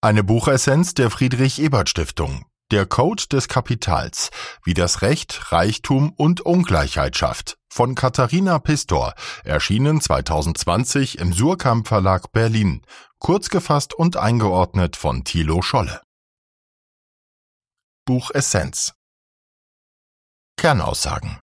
Eine Buchessenz der Friedrich Ebert Stiftung. Der Code des Kapitals, wie das Recht, Reichtum und Ungleichheit schafft. Von Katharina Pistor, erschienen 2020 im Surkamp Verlag Berlin, kurz gefasst und eingeordnet von Thilo Scholle. Buchessenz Kernaussagen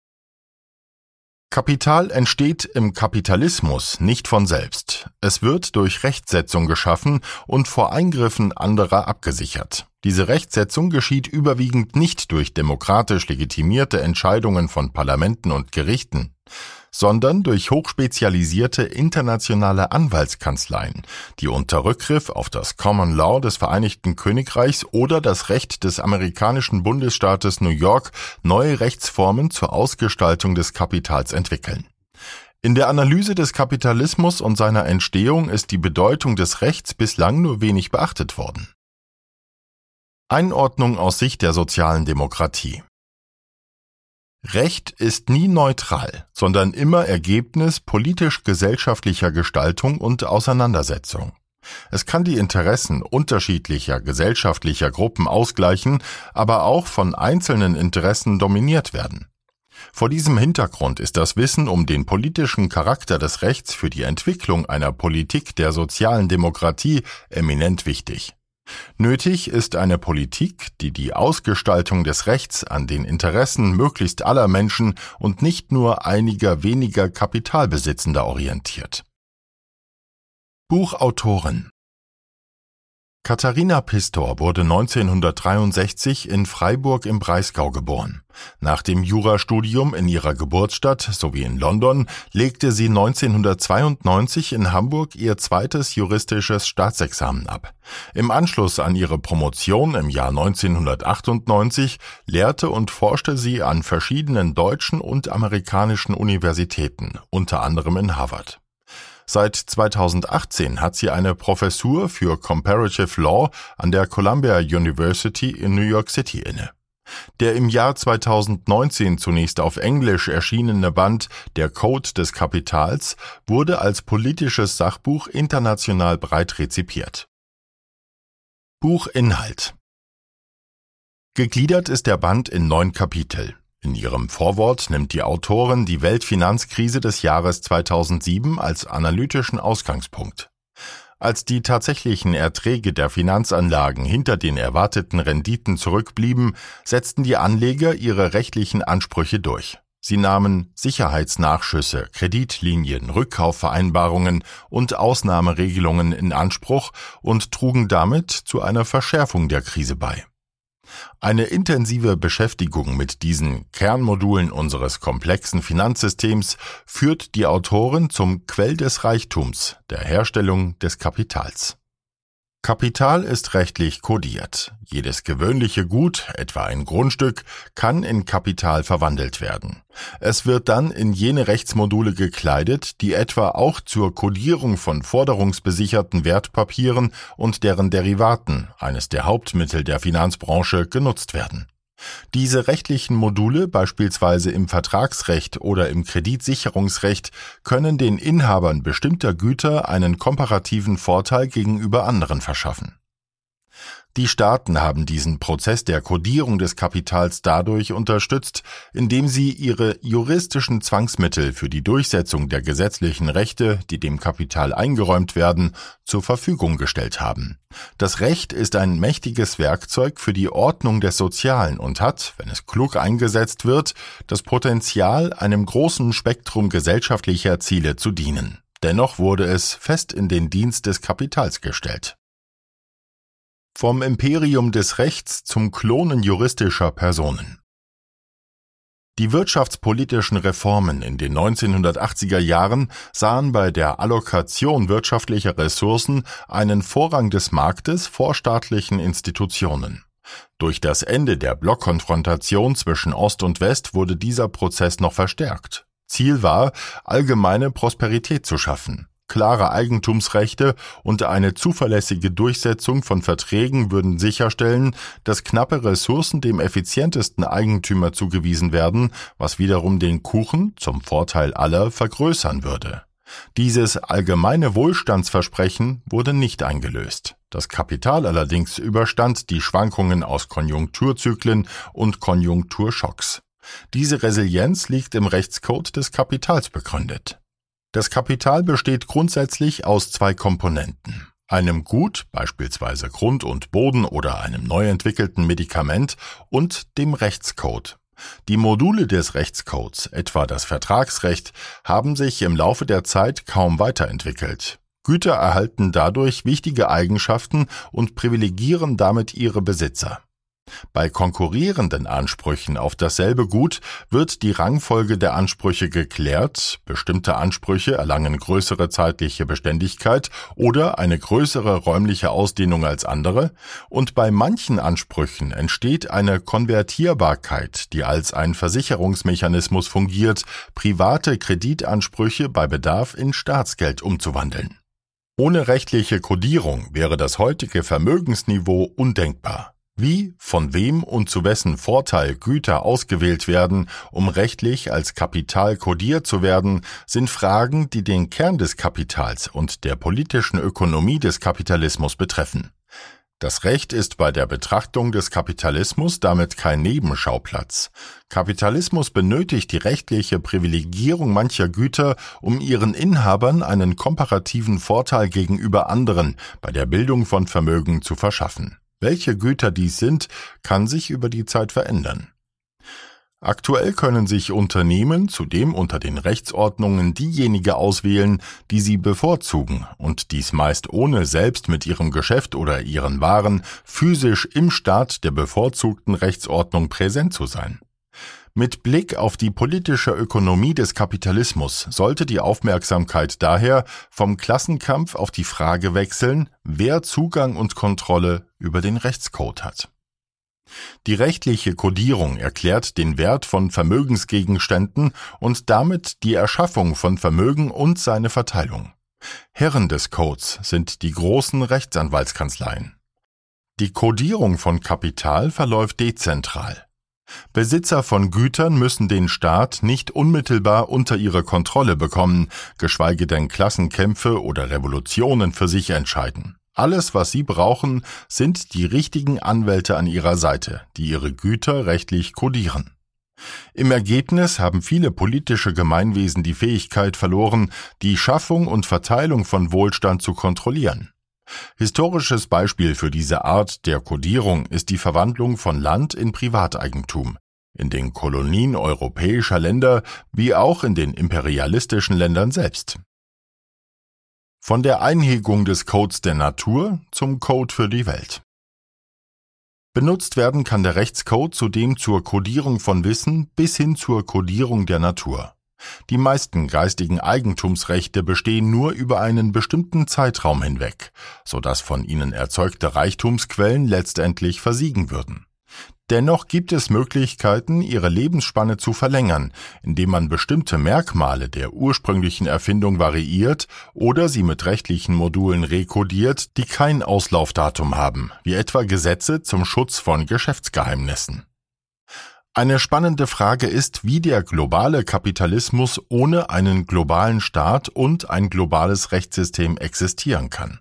Kapital entsteht im Kapitalismus nicht von selbst. Es wird durch Rechtsetzung geschaffen und vor Eingriffen anderer abgesichert. Diese Rechtsetzung geschieht überwiegend nicht durch demokratisch legitimierte Entscheidungen von Parlamenten und Gerichten sondern durch hochspezialisierte internationale Anwaltskanzleien, die unter Rückgriff auf das Common Law des Vereinigten Königreichs oder das Recht des amerikanischen Bundesstaates New York neue Rechtsformen zur Ausgestaltung des Kapitals entwickeln. In der Analyse des Kapitalismus und seiner Entstehung ist die Bedeutung des Rechts bislang nur wenig beachtet worden. Einordnung aus Sicht der sozialen Demokratie Recht ist nie neutral, sondern immer Ergebnis politisch-gesellschaftlicher Gestaltung und Auseinandersetzung. Es kann die Interessen unterschiedlicher gesellschaftlicher Gruppen ausgleichen, aber auch von einzelnen Interessen dominiert werden. Vor diesem Hintergrund ist das Wissen um den politischen Charakter des Rechts für die Entwicklung einer Politik der sozialen Demokratie eminent wichtig. Nötig ist eine Politik, die die Ausgestaltung des Rechts an den Interessen möglichst aller Menschen und nicht nur einiger weniger Kapitalbesitzender orientiert. Buchautoren Katharina Pistor wurde 1963 in Freiburg im Breisgau geboren. Nach dem Jurastudium in ihrer Geburtsstadt sowie in London legte sie 1992 in Hamburg ihr zweites juristisches Staatsexamen ab. Im Anschluss an ihre Promotion im Jahr 1998 lehrte und forschte sie an verschiedenen deutschen und amerikanischen Universitäten, unter anderem in Harvard. Seit 2018 hat sie eine Professur für Comparative Law an der Columbia University in New York City inne. Der im Jahr 2019 zunächst auf Englisch erschienene Band Der Code des Kapitals wurde als politisches Sachbuch international breit rezipiert. Buchinhalt Gegliedert ist der Band in neun Kapitel. In ihrem Vorwort nimmt die Autorin die Weltfinanzkrise des Jahres 2007 als analytischen Ausgangspunkt. Als die tatsächlichen Erträge der Finanzanlagen hinter den erwarteten Renditen zurückblieben, setzten die Anleger ihre rechtlichen Ansprüche durch. Sie nahmen Sicherheitsnachschüsse, Kreditlinien, Rückkaufvereinbarungen und Ausnahmeregelungen in Anspruch und trugen damit zu einer Verschärfung der Krise bei. Eine intensive Beschäftigung mit diesen Kernmodulen unseres komplexen Finanzsystems führt die Autorin zum Quell des Reichtums, der Herstellung des Kapitals. Kapital ist rechtlich kodiert. Jedes gewöhnliche Gut, etwa ein Grundstück, kann in Kapital verwandelt werden. Es wird dann in jene Rechtsmodule gekleidet, die etwa auch zur Kodierung von forderungsbesicherten Wertpapieren und deren Derivaten, eines der Hauptmittel der Finanzbranche, genutzt werden. Diese rechtlichen Module, beispielsweise im Vertragsrecht oder im Kreditsicherungsrecht, können den Inhabern bestimmter Güter einen komparativen Vorteil gegenüber anderen verschaffen die Staaten haben diesen Prozess der Kodierung des Kapitals dadurch unterstützt, indem sie ihre juristischen Zwangsmittel für die Durchsetzung der gesetzlichen Rechte, die dem Kapital eingeräumt werden, zur Verfügung gestellt haben. Das Recht ist ein mächtiges Werkzeug für die Ordnung des Sozialen und hat, wenn es klug eingesetzt wird, das Potenzial, einem großen Spektrum gesellschaftlicher Ziele zu dienen. Dennoch wurde es fest in den Dienst des Kapitals gestellt. Vom Imperium des Rechts zum Klonen juristischer Personen. Die wirtschaftspolitischen Reformen in den 1980er Jahren sahen bei der Allokation wirtschaftlicher Ressourcen einen Vorrang des Marktes vor staatlichen Institutionen. Durch das Ende der Blockkonfrontation zwischen Ost und West wurde dieser Prozess noch verstärkt. Ziel war, allgemeine Prosperität zu schaffen. Klare Eigentumsrechte und eine zuverlässige Durchsetzung von Verträgen würden sicherstellen, dass knappe Ressourcen dem effizientesten Eigentümer zugewiesen werden, was wiederum den Kuchen zum Vorteil aller vergrößern würde. Dieses allgemeine Wohlstandsversprechen wurde nicht eingelöst. Das Kapital allerdings überstand die Schwankungen aus Konjunkturzyklen und Konjunkturschocks. Diese Resilienz liegt im Rechtscode des Kapitals begründet. Das Kapital besteht grundsätzlich aus zwei Komponenten. Einem Gut, beispielsweise Grund und Boden oder einem neu entwickelten Medikament und dem Rechtscode, die Module des Rechtscodes, etwa das Vertragsrecht, haben sich im Laufe der Zeit kaum weiterentwickelt. Güter erhalten dadurch wichtige Eigenschaften und privilegieren damit ihre Besitzer. Bei konkurrierenden Ansprüchen auf dasselbe Gut wird die Rangfolge der Ansprüche geklärt, bestimmte Ansprüche erlangen größere zeitliche Beständigkeit oder eine größere räumliche Ausdehnung als andere, und bei manchen Ansprüchen entsteht eine Konvertierbarkeit, die als ein Versicherungsmechanismus fungiert, private Kreditansprüche bei Bedarf in Staatsgeld umzuwandeln. Ohne rechtliche Kodierung wäre das heutige Vermögensniveau undenkbar. Wie, von wem und zu wessen Vorteil Güter ausgewählt werden, um rechtlich als Kapital kodiert zu werden, sind Fragen, die den Kern des Kapitals und der politischen Ökonomie des Kapitalismus betreffen. Das Recht ist bei der Betrachtung des Kapitalismus damit kein Nebenschauplatz. Kapitalismus benötigt die rechtliche Privilegierung mancher Güter, um ihren Inhabern einen komparativen Vorteil gegenüber anderen bei der Bildung von Vermögen zu verschaffen. Welche Güter dies sind, kann sich über die Zeit verändern. Aktuell können sich Unternehmen zudem unter den Rechtsordnungen diejenige auswählen, die sie bevorzugen, und dies meist ohne selbst mit ihrem Geschäft oder ihren Waren physisch im Staat der bevorzugten Rechtsordnung präsent zu sein. Mit Blick auf die politische Ökonomie des Kapitalismus sollte die Aufmerksamkeit daher vom Klassenkampf auf die Frage wechseln, wer Zugang und Kontrolle über den Rechtscode hat. Die rechtliche Kodierung erklärt den Wert von Vermögensgegenständen und damit die Erschaffung von Vermögen und seine Verteilung. Herren des Codes sind die großen Rechtsanwaltskanzleien. Die Kodierung von Kapital verläuft dezentral. Besitzer von Gütern müssen den Staat nicht unmittelbar unter ihre Kontrolle bekommen, geschweige denn Klassenkämpfe oder Revolutionen für sich entscheiden. Alles, was sie brauchen, sind die richtigen Anwälte an ihrer Seite, die ihre Güter rechtlich kodieren. Im Ergebnis haben viele politische Gemeinwesen die Fähigkeit verloren, die Schaffung und Verteilung von Wohlstand zu kontrollieren. Historisches Beispiel für diese Art der Kodierung ist die Verwandlung von Land in Privateigentum. In den Kolonien europäischer Länder wie auch in den imperialistischen Ländern selbst. Von der Einhegung des Codes der Natur zum Code für die Welt. Benutzt werden kann der Rechtscode zudem zur Kodierung von Wissen bis hin zur Kodierung der Natur. Die meisten geistigen Eigentumsrechte bestehen nur über einen bestimmten Zeitraum hinweg, so dass von ihnen erzeugte Reichtumsquellen letztendlich versiegen würden. Dennoch gibt es Möglichkeiten, ihre Lebensspanne zu verlängern, indem man bestimmte Merkmale der ursprünglichen Erfindung variiert oder sie mit rechtlichen Modulen rekodiert, die kein Auslaufdatum haben, wie etwa Gesetze zum Schutz von Geschäftsgeheimnissen. Eine spannende Frage ist, wie der globale Kapitalismus ohne einen globalen Staat und ein globales Rechtssystem existieren kann.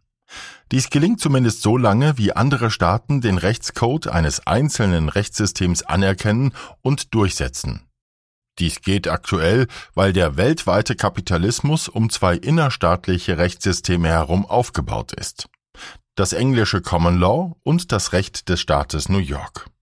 Dies gelingt zumindest so lange, wie andere Staaten den Rechtscode eines einzelnen Rechtssystems anerkennen und durchsetzen. Dies geht aktuell, weil der weltweite Kapitalismus um zwei innerstaatliche Rechtssysteme herum aufgebaut ist. Das englische Common Law und das Recht des Staates New York.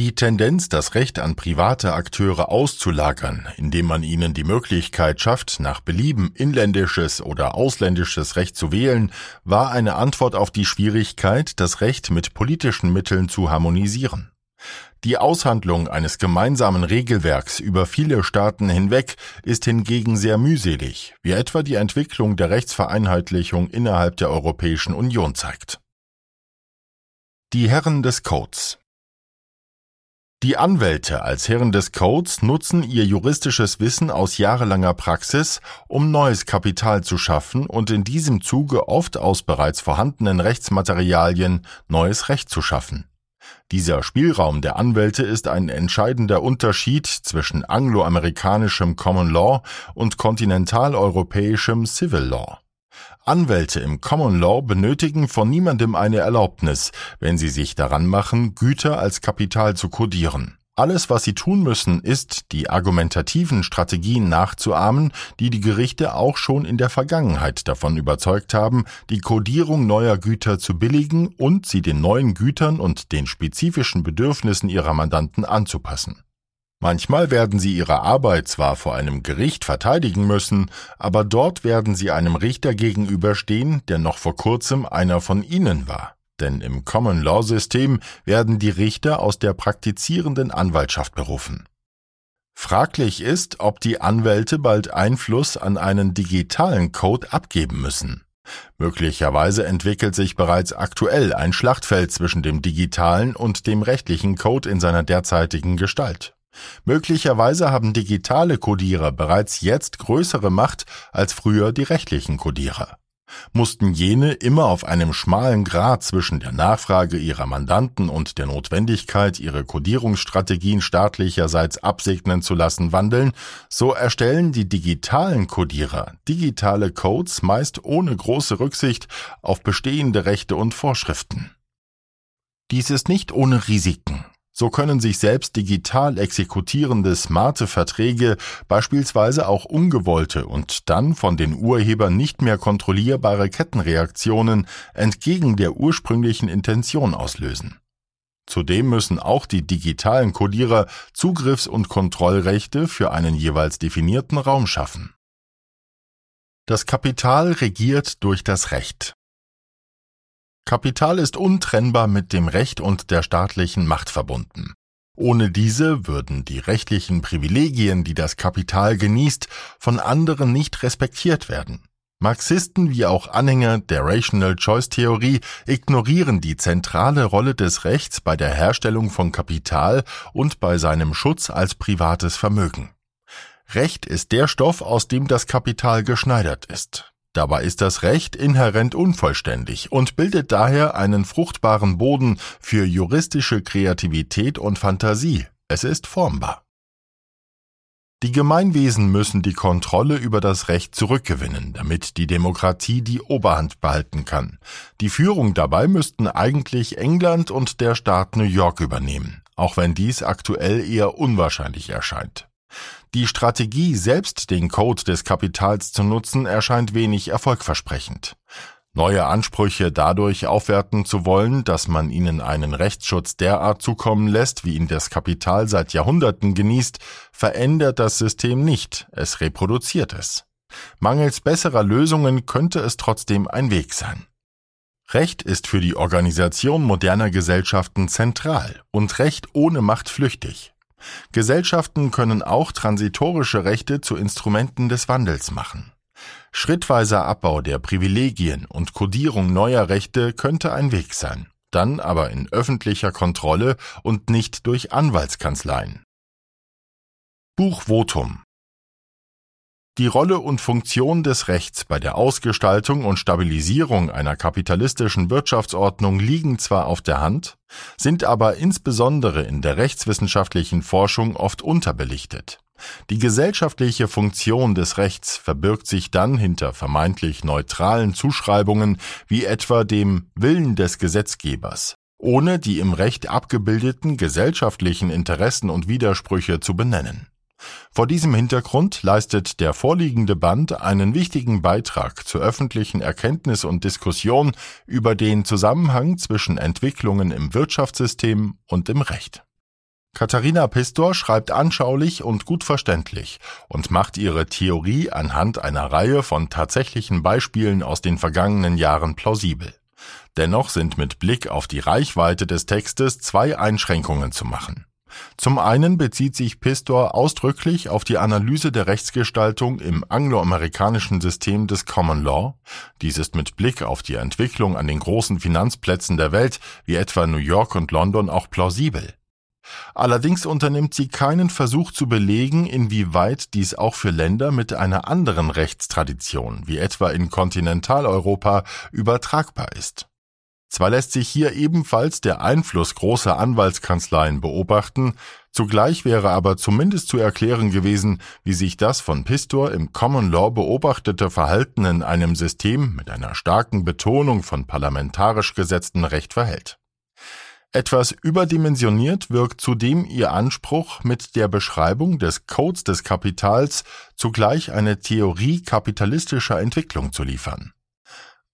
Die Tendenz, das Recht an private Akteure auszulagern, indem man ihnen die Möglichkeit schafft, nach Belieben inländisches oder ausländisches Recht zu wählen, war eine Antwort auf die Schwierigkeit, das Recht mit politischen Mitteln zu harmonisieren. Die Aushandlung eines gemeinsamen Regelwerks über viele Staaten hinweg ist hingegen sehr mühselig, wie etwa die Entwicklung der Rechtsvereinheitlichung innerhalb der Europäischen Union zeigt. Die Herren des Codes die Anwälte als Herren des Codes nutzen ihr juristisches Wissen aus jahrelanger Praxis, um neues Kapital zu schaffen und in diesem Zuge oft aus bereits vorhandenen Rechtsmaterialien neues Recht zu schaffen. Dieser Spielraum der Anwälte ist ein entscheidender Unterschied zwischen angloamerikanischem Common Law und kontinentaleuropäischem Civil Law. Anwälte im Common Law benötigen von niemandem eine Erlaubnis, wenn sie sich daran machen, Güter als Kapital zu kodieren. Alles, was sie tun müssen, ist, die argumentativen Strategien nachzuahmen, die die Gerichte auch schon in der Vergangenheit davon überzeugt haben, die Kodierung neuer Güter zu billigen und sie den neuen Gütern und den spezifischen Bedürfnissen ihrer Mandanten anzupassen. Manchmal werden sie ihre Arbeit zwar vor einem Gericht verteidigen müssen, aber dort werden sie einem Richter gegenüberstehen, der noch vor kurzem einer von ihnen war denn im Common Law System werden die Richter aus der praktizierenden Anwaltschaft berufen. Fraglich ist, ob die Anwälte bald Einfluss an einen digitalen Code abgeben müssen. Möglicherweise entwickelt sich bereits aktuell ein Schlachtfeld zwischen dem digitalen und dem rechtlichen Code in seiner derzeitigen Gestalt. Möglicherweise haben digitale Codierer bereits jetzt größere Macht als früher die rechtlichen Codierer mussten jene immer auf einem schmalen Grat zwischen der Nachfrage ihrer Mandanten und der Notwendigkeit, ihre Kodierungsstrategien staatlicherseits absegnen zu lassen, wandeln, so erstellen die digitalen Kodierer digitale Codes meist ohne große Rücksicht auf bestehende Rechte und Vorschriften. Dies ist nicht ohne Risiken. So können sich selbst digital exekutierende smarte Verträge, beispielsweise auch ungewollte und dann von den Urhebern nicht mehr kontrollierbare Kettenreaktionen entgegen der ursprünglichen Intention auslösen. Zudem müssen auch die digitalen Codierer Zugriffs- und Kontrollrechte für einen jeweils definierten Raum schaffen. Das Kapital regiert durch das Recht. Kapital ist untrennbar mit dem Recht und der staatlichen Macht verbunden. Ohne diese würden die rechtlichen Privilegien, die das Kapital genießt, von anderen nicht respektiert werden. Marxisten wie auch Anhänger der Rational Choice Theorie ignorieren die zentrale Rolle des Rechts bei der Herstellung von Kapital und bei seinem Schutz als privates Vermögen. Recht ist der Stoff, aus dem das Kapital geschneidert ist. Dabei ist das Recht inhärent unvollständig und bildet daher einen fruchtbaren Boden für juristische Kreativität und Fantasie. Es ist formbar. Die Gemeinwesen müssen die Kontrolle über das Recht zurückgewinnen, damit die Demokratie die Oberhand behalten kann. Die Führung dabei müssten eigentlich England und der Staat New York übernehmen, auch wenn dies aktuell eher unwahrscheinlich erscheint. Die Strategie, selbst den Code des Kapitals zu nutzen, erscheint wenig erfolgversprechend. Neue Ansprüche dadurch aufwerten zu wollen, dass man ihnen einen Rechtsschutz derart zukommen lässt, wie ihn das Kapital seit Jahrhunderten genießt, verändert das System nicht, es reproduziert es. Mangels besserer Lösungen könnte es trotzdem ein Weg sein. Recht ist für die Organisation moderner Gesellschaften zentral und Recht ohne Macht flüchtig. Gesellschaften können auch transitorische Rechte zu Instrumenten des Wandels machen. Schrittweiser Abbau der Privilegien und Kodierung neuer Rechte könnte ein Weg sein, dann aber in öffentlicher Kontrolle und nicht durch Anwaltskanzleien. Buchvotum die Rolle und Funktion des Rechts bei der Ausgestaltung und Stabilisierung einer kapitalistischen Wirtschaftsordnung liegen zwar auf der Hand, sind aber insbesondere in der rechtswissenschaftlichen Forschung oft unterbelichtet. Die gesellschaftliche Funktion des Rechts verbirgt sich dann hinter vermeintlich neutralen Zuschreibungen wie etwa dem Willen des Gesetzgebers, ohne die im Recht abgebildeten gesellschaftlichen Interessen und Widersprüche zu benennen. Vor diesem Hintergrund leistet der vorliegende Band einen wichtigen Beitrag zur öffentlichen Erkenntnis und Diskussion über den Zusammenhang zwischen Entwicklungen im Wirtschaftssystem und im Recht. Katharina Pistor schreibt anschaulich und gut verständlich und macht ihre Theorie anhand einer Reihe von tatsächlichen Beispielen aus den vergangenen Jahren plausibel. Dennoch sind mit Blick auf die Reichweite des Textes zwei Einschränkungen zu machen. Zum einen bezieht sich Pistor ausdrücklich auf die Analyse der Rechtsgestaltung im angloamerikanischen System des Common Law. Dies ist mit Blick auf die Entwicklung an den großen Finanzplätzen der Welt, wie etwa New York und London, auch plausibel. Allerdings unternimmt sie keinen Versuch zu belegen, inwieweit dies auch für Länder mit einer anderen Rechtstradition, wie etwa in Kontinentaleuropa, übertragbar ist. Zwar lässt sich hier ebenfalls der Einfluss großer Anwaltskanzleien beobachten, zugleich wäre aber zumindest zu erklären gewesen, wie sich das von Pistor im Common Law beobachtete Verhalten in einem System mit einer starken Betonung von parlamentarisch gesetztem Recht verhält. Etwas überdimensioniert wirkt zudem ihr Anspruch, mit der Beschreibung des Codes des Kapitals zugleich eine Theorie kapitalistischer Entwicklung zu liefern.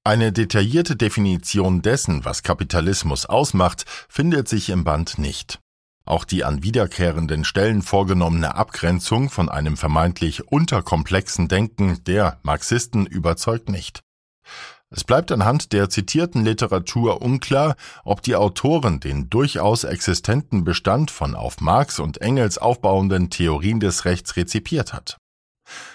Eine detaillierte Definition dessen, was Kapitalismus ausmacht, findet sich im Band nicht. Auch die an wiederkehrenden Stellen vorgenommene Abgrenzung von einem vermeintlich unterkomplexen Denken der Marxisten überzeugt nicht. Es bleibt anhand der zitierten Literatur unklar, ob die Autoren den durchaus existenten Bestand von auf Marx und Engels aufbauenden Theorien des Rechts rezipiert hat.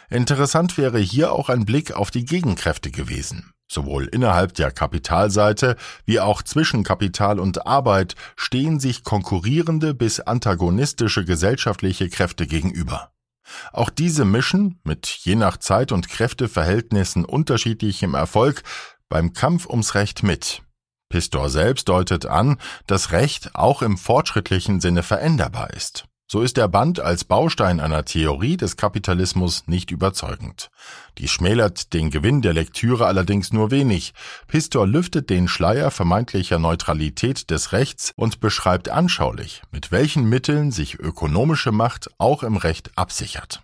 Interessant wäre hier auch ein Blick auf die Gegenkräfte gewesen. Sowohl innerhalb der Kapitalseite wie auch zwischen Kapital und Arbeit stehen sich konkurrierende bis antagonistische gesellschaftliche Kräfte gegenüber. Auch diese mischen, mit je nach Zeit- und Kräfteverhältnissen unterschiedlichem Erfolg, beim Kampf ums Recht mit. Pistor selbst deutet an, dass Recht auch im fortschrittlichen Sinne veränderbar ist. So ist der Band als Baustein einer Theorie des Kapitalismus nicht überzeugend. Die schmälert den Gewinn der Lektüre allerdings nur wenig. Pistor lüftet den Schleier vermeintlicher Neutralität des Rechts und beschreibt anschaulich, mit welchen Mitteln sich ökonomische Macht auch im Recht absichert.